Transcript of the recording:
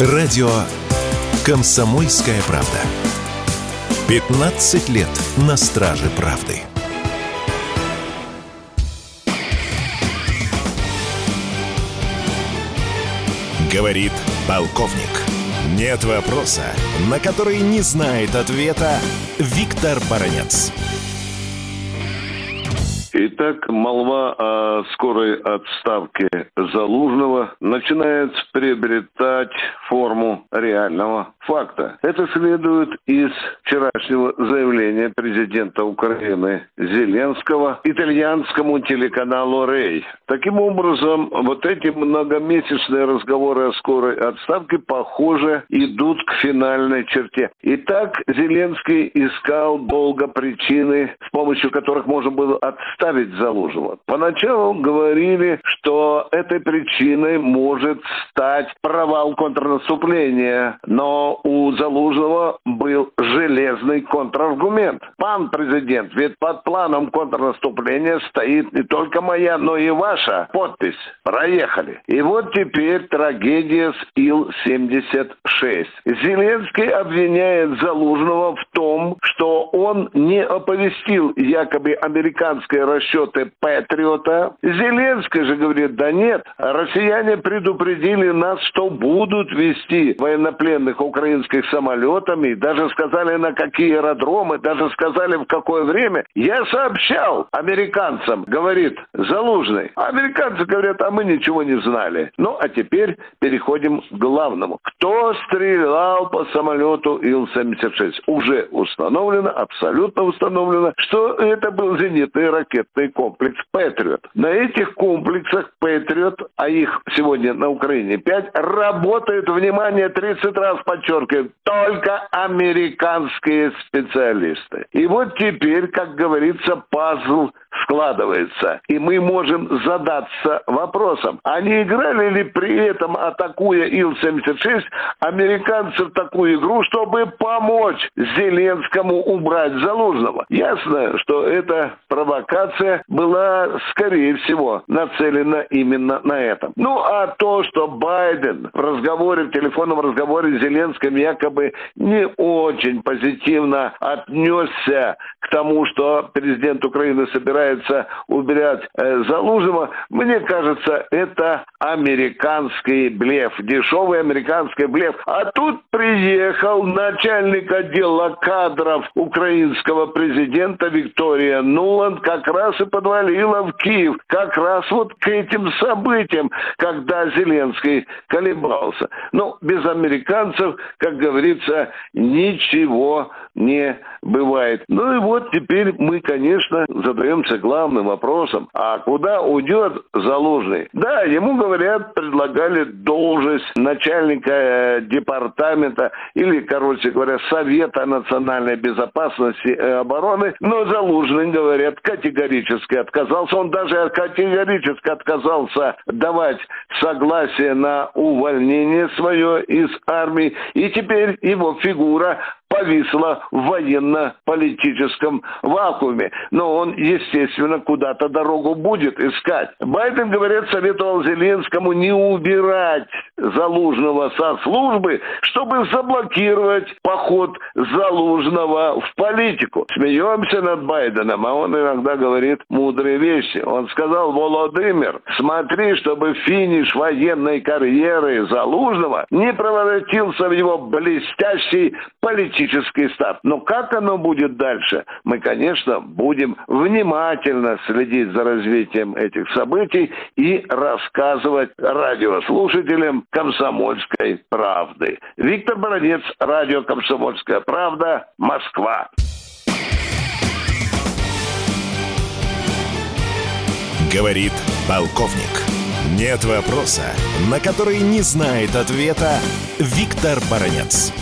Радио «Комсомольская правда». 15 лет на страже правды. Говорит полковник. Нет вопроса, на который не знает ответа Виктор Баранец. Итак, молва о скорой отставке Залужного начинает приобретать форму реального факта. Это следует из вчерашнего заявления президента Украины Зеленского итальянскому телеканалу «Рей». Таким образом, вот эти многомесячные разговоры о скорой отставке, похоже, идут к финальной черте. Итак, Зеленский искал долго причины, с помощью которых можно было отставить Залужного. Поначалу говорили, что этой причиной может стать провал контрнаступления, но у Залужного был железный контраргумент. Пан президент, ведь под планом контрнаступления стоит не только моя, но и ваша подпись. Проехали. И вот теперь трагедия с Ил-76. Зеленский обвиняет Залужного в том, что он не оповестил якобы американские расчеты Патриота. Зеленский же говорит, да нет, россияне предупредили нас, что будут вести военнопленных украинских самолетами, даже сказали на какие аэродромы, даже сказали в какое время. Я сообщал американцам, говорит Залужный. Американцы говорят, а мы ничего не знали. Ну, а теперь переходим к главному. Кто стрелял по самолету Ил-76? Уже установлено, абсолютно установлено, что это был зенитный ракетный комплекс «Патриот». На этих комплексах «Патриот», а их сегодня на Украине 5, работают, внимание, 30 раз подчеркиваю, только американские специалисты. И вот теперь, как говорится, пазл складывается. И мы можем задаться вопросом, а не играли ли при этом, атакуя Ил-76, американцы в такую игру, чтобы помочь Зеленскому убрать Залужного? Ясно, что эта провокация была, скорее всего, нацелена именно на этом. Ну, а то, что Байден в разговоре, в телефонном разговоре с Зеленским якобы не очень позитивно отнесся к тому, что президент Украины собирается собирается убирать э, мне кажется, это американский блеф, дешевый американский блеф. А тут приехал начальник отдела кадров украинского президента Виктория Нуланд, как раз и подвалила в Киев, как раз вот к этим событиям, когда Зеленский колебался. Ну, без американцев, как говорится, ничего не бывает. Ну и вот теперь мы, конечно, задаемся главным вопросом, а куда уйдет Залужный? Да, ему, говорят, предлагали должность начальника э, департамента или, короче говоря, Совета национальной безопасности и обороны, но Залужный, говорят, категорически отказался. Он даже категорически отказался давать согласие на увольнение свое из армии. И теперь его фигура повисла в военно-политическом вакууме. Но он, естественно, куда-то дорогу будет искать. Байден, говорят, советовал Зеленскому не убирать Залужного со службы, чтобы заблокировать поход Залужного в политику. Смеемся над Байденом, а он иногда говорит мудрые вещи. Он сказал, Володимир, смотри, чтобы финиш военной карьеры Залужного не превратился в его блестящий политический старт. Но как оно будет дальше? Мы, конечно, будем внимательно следить за развитием этих событий и рассказывать радиослушателям «Комсомольской правды». Виктор Бородец, радио «Комсомольская правда», Москва. Говорит полковник. Нет вопроса, на который не знает ответа Виктор Баранец.